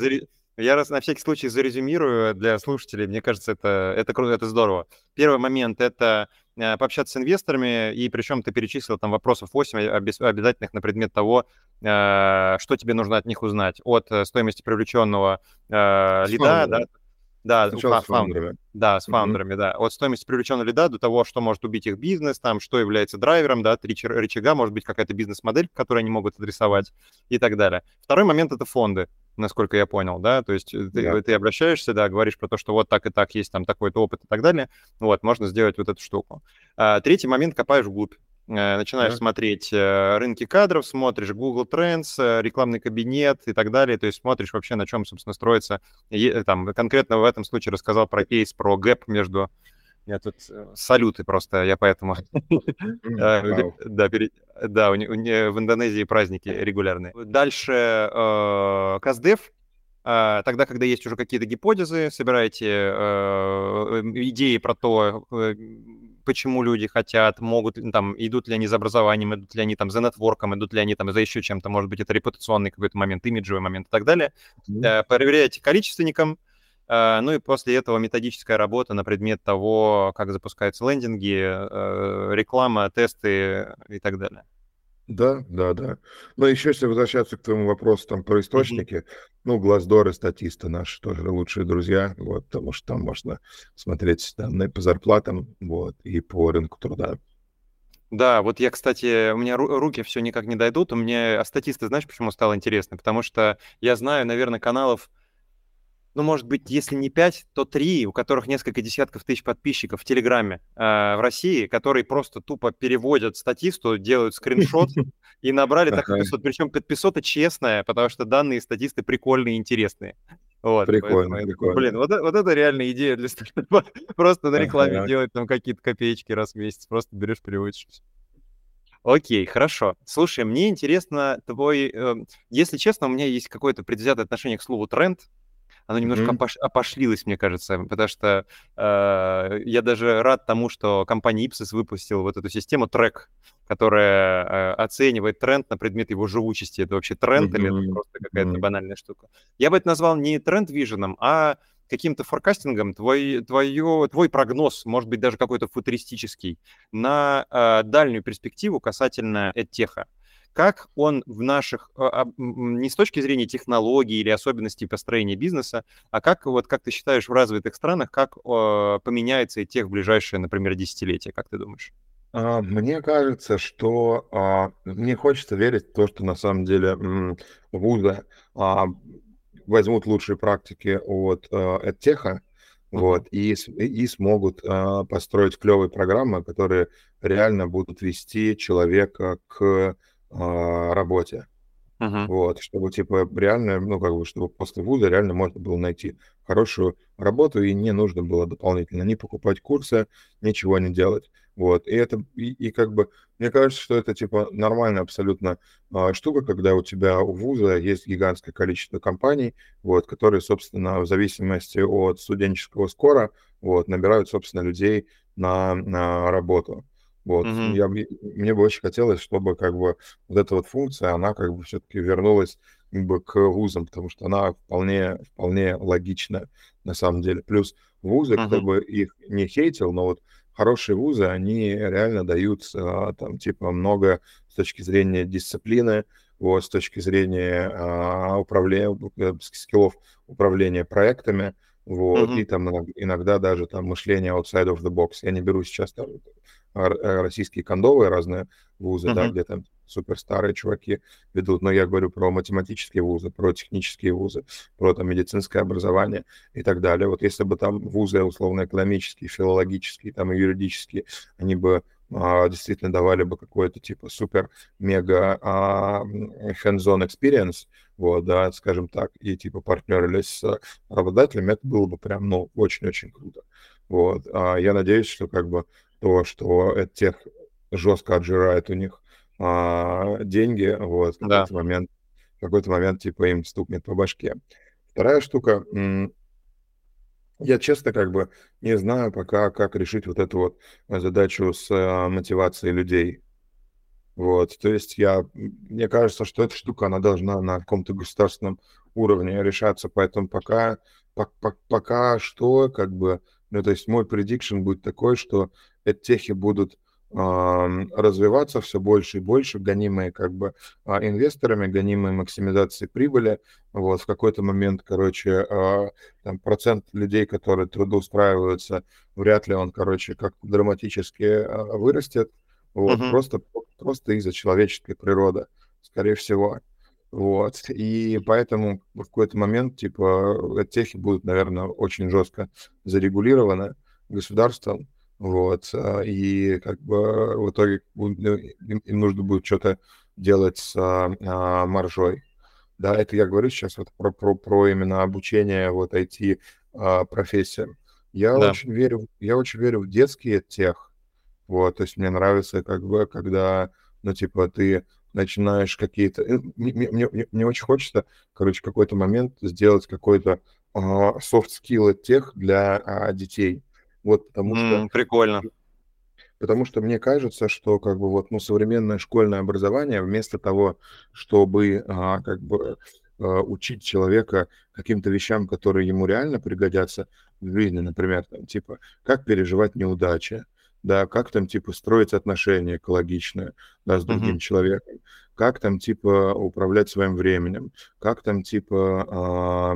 Я раз на всякий случай зарезюмирую для слушателей. Мне кажется, это, это круто, это здорово. Первый момент — это э, пообщаться с инвесторами, и причем ты перечислил там вопросов 8 обязательных на предмет того, э, что тебе нужно от них узнать. От э, стоимости привлеченного лида, да, да, Сначала с фаундерами. Да, с фаундерами, mm-hmm. да. От стоимости привлеченного лида до того, что может убить их бизнес, там, что является драйвером, да, три рычага, может быть какая-то бизнес-модель, которую они могут адресовать и так далее. Второй момент — это фонды насколько я понял, да, то есть э, ты, да. ты обращаешься, да, говоришь про то, что вот так и так есть там такой-то опыт и так далее, вот, можно сделать вот эту штуку. А, третий момент, копаешь вглубь. Э, начинаешь да. смотреть э, рынки кадров, смотришь Google Trends, рекламный кабинет и так далее, то есть смотришь вообще, на чем, собственно, строится. Там, конкретно в этом случае рассказал про кейс, про гэп между я тут э, салюты просто, я поэтому... Э, да, да, в Индонезии праздники регулярные. Дальше э, Каздев, тогда, когда есть уже какие-то гипотезы, собираете идеи про то, почему люди хотят, могут, там, идут ли они за образованием, идут ли они там за нетворком, идут ли они там за еще чем-то, может быть, это репутационный какой-то момент, имиджевый момент и так далее. Mm-hmm. Проверяете количественником, Э, ну и после этого методическая работа на предмет того, как запускаются лендинги, э, реклама, тесты и так далее. Да, да, да. Но еще если возвращаться к твоему вопросу там про источники, mm-hmm. ну, Глаздор и статисты наши тоже лучшие друзья, вот, потому что там можно смотреть данные по зарплатам, вот, и по рынку труда. Да, вот я, кстати, у меня руки все никак не дойдут, у меня а статисты, знаешь, почему стало интересно? Потому что я знаю, наверное, каналов ну, может быть, если не пять, то три, у которых несколько десятков тысяч подписчиков в Телеграме э, в России, которые просто тупо переводят статисту, делают скриншот и набрали так 500. Причем 500 честное, потому что данные статисты прикольные и интересные. Вот, прикольно, поэтому, прикольно. Блин, вот, вот это реальная идея для стартапа. Просто на рекламе ага. делать там какие-то копеечки раз в месяц. Просто берешь, переводишь. Окей, хорошо. Слушай, мне интересно твой... Э, если честно, у меня есть какое-то предвзятое отношение к слову «тренд», оно немножко mm-hmm. опош, опошлилось, мне кажется, потому что э, я даже рад тому, что компания Ipsos выпустила вот эту систему трек, которая э, оценивает тренд на предмет его живучести. Это вообще тренд mm-hmm. или это просто какая-то mm-hmm. банальная штука? Я бы это назвал не тренд-виженом, а каким-то форкастингом твой, твое, твой прогноз, может быть, даже какой-то футуристический, на э, дальнюю перспективу касательно эдтеха как он в наших, а, не с точки зрения технологий или особенностей построения бизнеса, а как, вот, как ты считаешь, в развитых странах, как поменяется и тех в ближайшее, например, десятилетие, как ты думаешь? А, мне кажется, что а, мне хочется верить в то, что на самом деле вузы возьмут лучшие практики от EdTech, вот, и, и смогут построить клевые программы, которые реально будут вести человека к а, работе. Uh-huh. Вот, чтобы, типа, реально, ну, как бы, чтобы после вуза реально можно было найти хорошую работу, и не нужно было дополнительно ни покупать курсы, ничего не делать. Вот, и это, и, и как бы, мне кажется, что это, типа, нормальная абсолютно а, штука, когда у тебя у вуза есть гигантское количество компаний, вот, которые, собственно, в зависимости от студенческого скора, вот, набирают, собственно, людей на, на работу. Вот, mm-hmm. я, мне бы очень хотелось, чтобы как бы вот эта вот функция, она как бы все-таки вернулась как бы к вузам, потому что она вполне, вполне логична на самом деле. Плюс вузы, mm-hmm. кто бы их не хейтил, но вот хорошие вузы, они реально дают а, там типа много с точки зрения дисциплины, вот, с точки зрения а, управления, э, скиллов управления проектами, вот, mm-hmm. и там иногда даже там мышление outside of the box. Я не беру сейчас там российские кондовые разные вузы, uh-huh. да, где там супер старые чуваки ведут, но я говорю про математические вузы, про технические вузы, про там медицинское образование и так далее. Вот если бы там вузы условно-экономические, филологические, там и юридические, они бы а, действительно давали бы какой-то типа супер-мега а, hands-on experience, вот, да, скажем так, и типа партнерились с работодателями, это было бы прям, ну, очень-очень круто. Вот, а я надеюсь, что как бы то, что тех жестко отжирает у них а, деньги, вот, в какой-то момент, в какой-то момент, типа, им стукнет по башке. Вторая штука, я честно как бы не знаю пока, как решить вот эту вот задачу с а, мотивацией людей. Вот, то есть я, мне кажется, что эта штука, она должна на каком-то государственном уровне решаться, поэтому пока, по, по, пока что, как бы, ну, то есть мой предикшн будет такой, что техи будут развиваться все больше и больше, гонимые как бы а, инвесторами, гонимые максимизацией прибыли. Вот в какой-то момент, короче, а, там процент людей, которые трудоустраиваются, вряд ли он, короче, как драматически а, вырастет. Вот uh-huh. просто просто из-за человеческой природы, скорее всего. Вот. И поэтому в какой-то момент, типа, техи будут, наверное, очень жестко зарегулированы государством. Вот, а, и как бы в итоге ну, им, нужно будет что-то делать с а, маржой. Да, это я говорю сейчас вот про, про, про именно обучение вот IT а, профессиям. Я да. очень верю, я очень верю в детский tech. Вот, то есть мне нравится как бы, когда, ну, типа, ты начинаешь какие-то... Э, мне, мне, мне, мне очень хочется, короче, какой-то момент сделать какой-то soft skill tech для а, детей. Вот потому mm, что... Прикольно. Потому что мне кажется, что как бы вот ну, современное школьное образование вместо того, чтобы а, как бы а, учить человека каким-то вещам, которые ему реально пригодятся в жизни, например, там, типа, как переживать неудачи, да, как там, типа, строить отношения экологичные, да, с другим mm-hmm. человеком, как там, типа, управлять своим временем, как там, типа,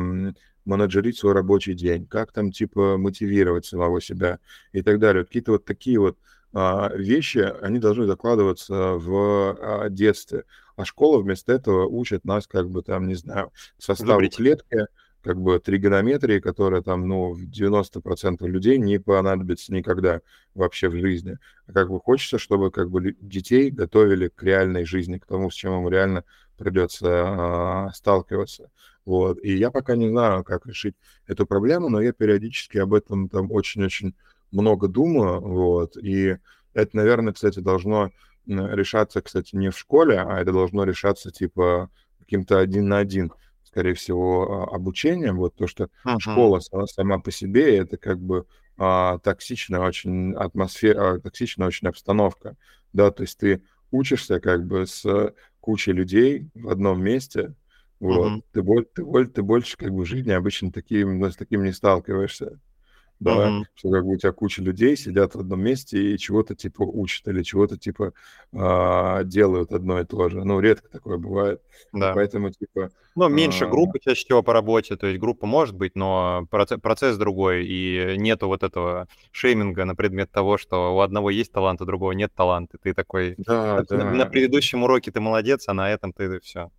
менеджерить свой рабочий день, как там, типа, мотивировать самого себя и так далее. Какие-то вот такие вот а, вещи, они должны закладываться в а, детстве. А школа вместо этого учит нас, как бы, там, не знаю, составу Выбрить. клетки, как бы тригонометрии, которая там, ну, в 90% людей не понадобится никогда вообще в жизни. А как бы хочется, чтобы как бы детей готовили к реальной жизни, к тому, с чем им реально придется а, сталкиваться. Вот. И я пока не знаю, как решить эту проблему, но я периодически об этом там очень-очень много думаю. Вот. И это, наверное, кстати, должно решаться, кстати, не в школе, а это должно решаться типа каким-то один на один скорее всего, а, обучением. Вот то, что uh-huh. школа сама, сама по себе это как бы а, токсичная очень атмосфера, токсичная очень обстановка, да, то есть ты учишься как бы с кучей людей в одном месте, вот, uh-huh. ты, ты, ты больше как бы в жизни обычно таким, с таким не сталкиваешься да, mm-hmm. что как бы у тебя куча людей сидят в одном месте и чего-то типа учат или чего-то типа а, делают одно и то же. Ну, редко такое бывает. Да. Поэтому типа... Ну, меньше а... группы чаще всего по работе, то есть группа может быть, но процесс, процесс другой, и нету вот этого шейминга на предмет того, что у одного есть талант, у другого нет таланта. Ты такой... Да, да. На, на предыдущем уроке ты молодец, а на этом ты все.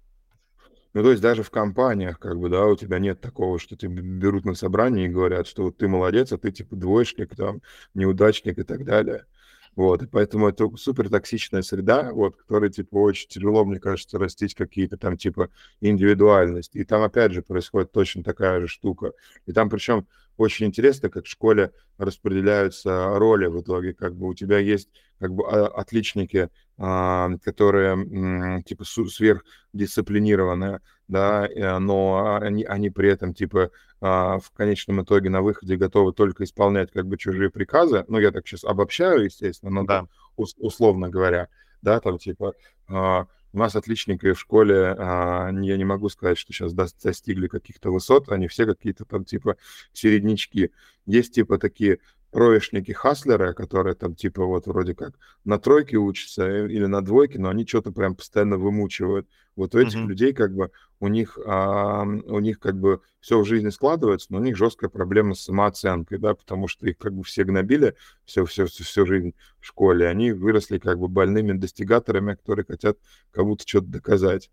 Ну, то есть даже в компаниях, как бы, да, у тебя нет такого, что тебя берут на собрание и говорят, что вот ты молодец, а ты типа двоечник, там, неудачник и так далее. Вот, и поэтому это супер токсичная среда, вот, которой, типа, очень тяжело, мне кажется, растить какие-то там, типа, индивидуальности. И там, опять же, происходит точно такая же штука. И там, причем, очень интересно, как в школе распределяются роли в итоге. Как бы у тебя есть, как бы, а, отличники, а, которые типа сверхдисциплинированные, да, но они, они при этом типа а, в конечном итоге на выходе готовы только исполнять как бы чужие приказы. Ну, я так сейчас обобщаю, естественно, но да. условно говоря, да, там типа а, у нас отличники в школе, я не могу сказать, что сейчас достигли каких-то высот, они все какие-то там типа середнячки. Есть типа такие троечники хаслеры, которые там типа вот вроде как на тройке учатся э, или на двойке, но они что-то прям постоянно вымучивают. Вот у этих mm-hmm. людей как бы у них а, у них как бы все в жизни складывается, но у них жесткая проблема с самооценкой, да, потому что их как бы все гнобили все все всю, всю жизнь в школе, они выросли как бы больными достигаторами, которые хотят кому-то что-то доказать.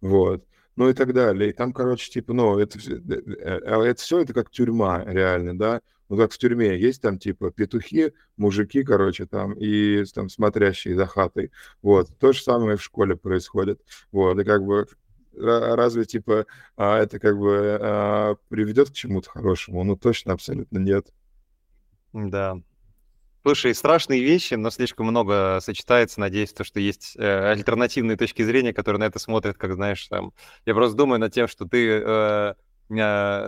Вот ну и так далее. И там, короче, типа, ну, это, э, э, это все это как тюрьма, реально, да ну, как в тюрьме, есть там, типа, петухи, мужики, короче, там, и там смотрящие за хатой. Вот. То же самое в школе происходит. Вот. И как бы разве, типа, а, это как бы а, приведет к чему-то хорошему? Ну, точно, абсолютно нет. Да. Слушай, страшные вещи, но слишком много сочетается. Надеюсь, то, что есть э, альтернативные точки зрения, которые на это смотрят, как знаешь, там. Я просто думаю над тем, что ты э,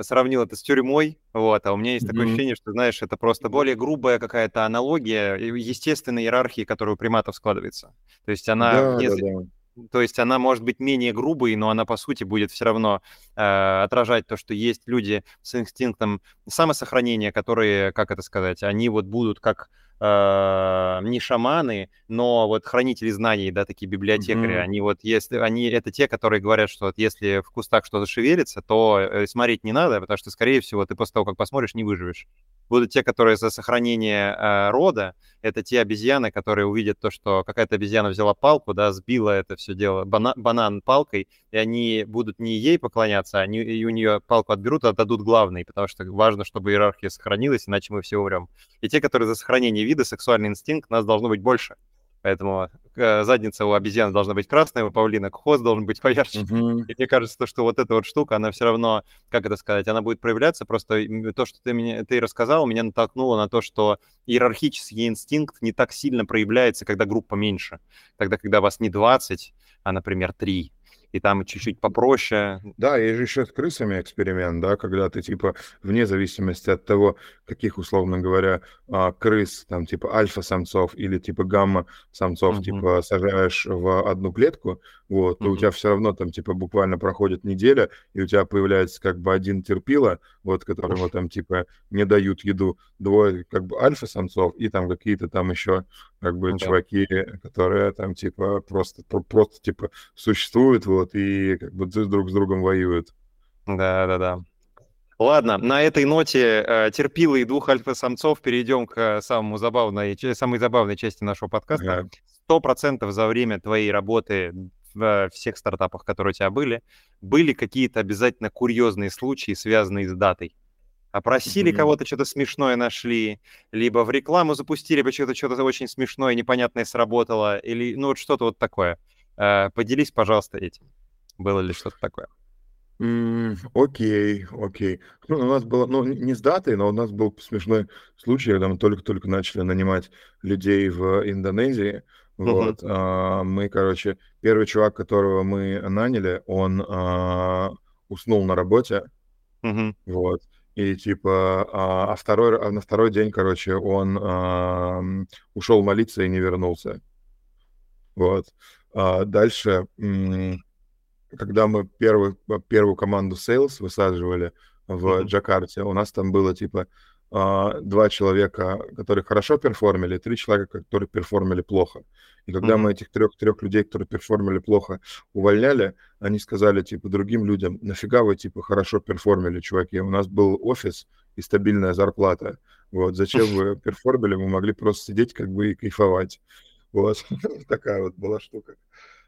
сравнил это с тюрьмой, вот, а у меня есть mm-hmm. такое ощущение, что, знаешь, это просто более грубая какая-то аналогия естественной иерархии, которая у приматов складывается. То есть она... Да, если... да, да. То есть она может быть менее грубой, но она, по сути, будет все равно э, отражать то, что есть люди с инстинктом самосохранения, которые, как это сказать, они вот будут как э, не шаманы, но вот хранители знаний, да, такие библиотекари, mm-hmm. они вот, если они это те, которые говорят, что вот если в кустах что-то шевелится, то э, смотреть не надо, потому что, скорее всего, ты после того, как посмотришь, не выживешь будут те, которые за сохранение э, рода. Это те обезьяны, которые увидят то, что какая-то обезьяна взяла палку, да, сбила это все дело, бана- банан палкой, и они будут не ей поклоняться, они и у нее палку отберут, а отдадут главной, потому что важно, чтобы иерархия сохранилась, иначе мы все умрем. И те, которые за сохранение вида, сексуальный инстинкт, нас должно быть больше. Поэтому э, задница у обезьяны должна быть красная, у павлина хвост должен быть поярче. Uh-huh. И мне кажется, то, что вот эта вот штука, она все равно, как это сказать, она будет проявляться. Просто то, что ты, мне, ты рассказал, меня натолкнуло на то, что иерархический инстинкт не так сильно проявляется, когда группа меньше. Тогда, когда вас не 20, а, например, 3 и там чуть-чуть попроще. Да, есть же еще с крысами эксперимент, да, когда ты, типа, вне зависимости от того, каких, условно говоря, а, крыс, там, типа, альфа-самцов или, типа, гамма-самцов, uh-huh. типа, сажаешь в одну клетку, вот, то uh-huh. у тебя все равно там, типа, буквально проходит неделя, и у тебя появляется как бы один терпила, вот, которому там, типа, не дают еду, двое, как бы, альфа-самцов, и там какие-то там еще, как бы, uh-huh. чуваки, которые там, типа, просто, просто, типа, существуют, вот, и как бы друг с другом воюют. Да-да-да. Ладно, на этой ноте э, терпилы и двух альфа-самцов перейдем к самому забавной, самой забавной части нашего подкаста. Сто процентов за время твоей работы в всех стартапах, которые у тебя были, были какие-то обязательно курьезные случаи, связанные с датой. Опросили mm-hmm. кого-то, что-то смешное нашли, либо в рекламу запустили, почему-то что-то очень смешное, непонятное сработало, или ну вот что-то вот такое. Э, поделись, пожалуйста, этим. Было ли что-то такое? Окей, окей. Ну, у нас было, ну, не с датой, но у нас был смешной случай, когда мы только-только начали нанимать людей в Индонезии. Мгм. Вот, а, мы, короче, первый чувак, которого мы наняли, он а, уснул на работе, Мгм. вот, и типа, а, а второй, а на второй день, короче, он ам, ушел молиться и не вернулся. Вот. А дальше, когда мы первую, первую команду Sales высаживали в Мгм. Джакарте, у нас там было типа а, два человека, которые хорошо перформили, три человека, которые перформили плохо. И когда Мгм. мы этих трех, трех людей, которые перформили плохо, увольняли, они сказали, типа, другим людям, нафига вы, типа, хорошо перформили, чуваки? У нас был офис и стабильная зарплата. Вот, зачем вы перформили? Мы могли просто сидеть, как бы, и кайфовать. Вот, такая вот была штука.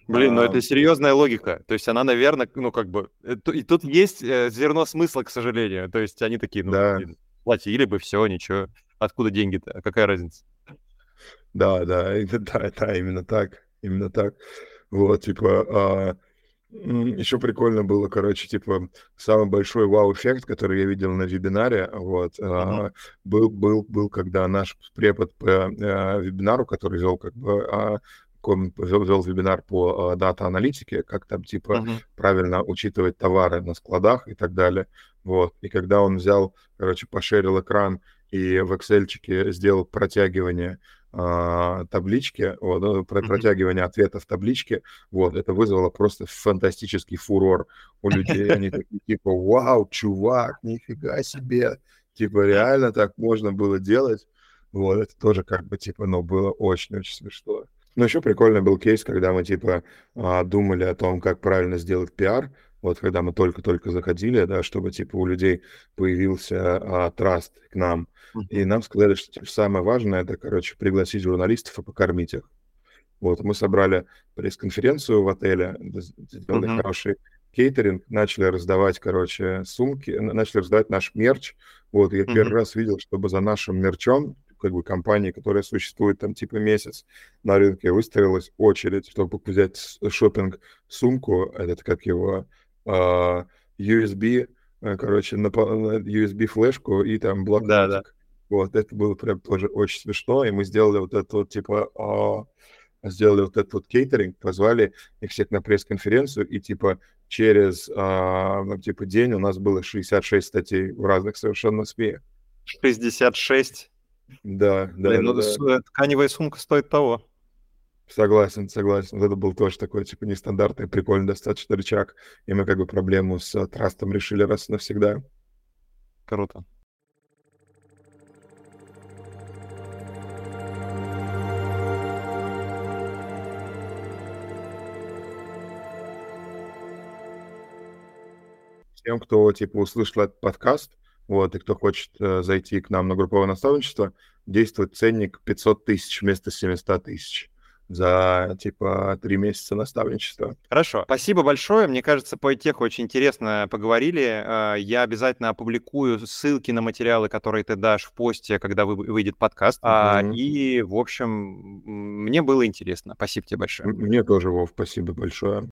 Блин, ну А, это серьезная логика. То есть она, наверное, ну как бы... э, И тут есть э, зерно смысла, к сожалению. То есть они такие, ну, Да, блин, платили бы, все, ничего. Откуда деньги-то? А Какая разница? да, да, да, да, именно так, именно так. Вот, типа, а, еще прикольно было, короче, типа, самый большой вау-эффект, который я видел на вебинаре, вот, а, был, был, был, когда наш препод по а, вебинару, который вел, как бы, а, вел, вел вебинар по а, дата-аналитике, как там, типа, Мгм. правильно учитывать товары на складах и так далее, вот, и когда он взял, короче, пошерил экран и в excel сделал протягивание а, таблички, вот, ну, про- протягивание ответа в табличке, вот, это вызвало просто фантастический фурор у людей. Они такие, типа, вау, чувак, нифига себе, типа, реально так можно было делать. Вот, это тоже как бы, типа, ну, было очень-очень смешно. Но еще прикольный был кейс, когда мы, типа, а, думали о том, как правильно сделать пиар, вот, когда мы только-только заходили, да, чтобы, типа, у людей появился а, траст к нам, и нам сказали, что типа, самое важное это, короче, пригласить журналистов и покормить их. Вот, мы собрали пресс-конференцию в отеле, сделали Мгм. хороший кейтеринг, начали раздавать, короче, сумки, начали раздавать наш мерч. Вот, я первый Мгм. раз видел, чтобы за нашим мерчом, как бы компании, которая существует там типа месяц на рынке, выстроилась очередь, чтобы взять шопинг сумку, этот как его, а, USB, э, короче, на USB-флешку и там Да, да. блокнотик. Вот, это было прям тоже очень смешно, и мы сделали вот это вот, типа, а, сделали вот этот вот кейтеринг, позвали их всех на пресс-конференцию, и, типа, через, а, ну, типа, день у нас было 66 статей в разных совершенно СМИ. 66. Да, да, Блин, да, ну да. э, тканевая сумка стоит того. Согласен, согласен. Вот это был тоже такой, типа, нестандартный, прикольный достаточно рычаг, и мы как бы проблему с э, трастом решили раз и навсегда. Круто. Всем, кто, типа, услышал этот подкаст, вот, и кто хочет э, зайти к нам на групповое наставничество, действует ценник 500 тысяч вместо 700 тысяч за, типа, три месяца наставничества. Хорошо. Спасибо большое. Мне кажется, по теху очень интересно поговорили. А, Я обязательно опубликую ссылки на материалы, которые ты дашь в посте, когда вы- выйдет подкаст. Мгм. И, в общем, мне было интересно. Спасибо тебе большое. Мне тоже, Вов, спасибо большое.